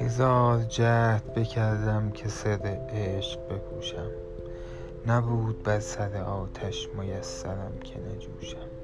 هزار جهد بکردم که سر عشق بپوشم نبود بر سر آتش میسرم که نجوشم.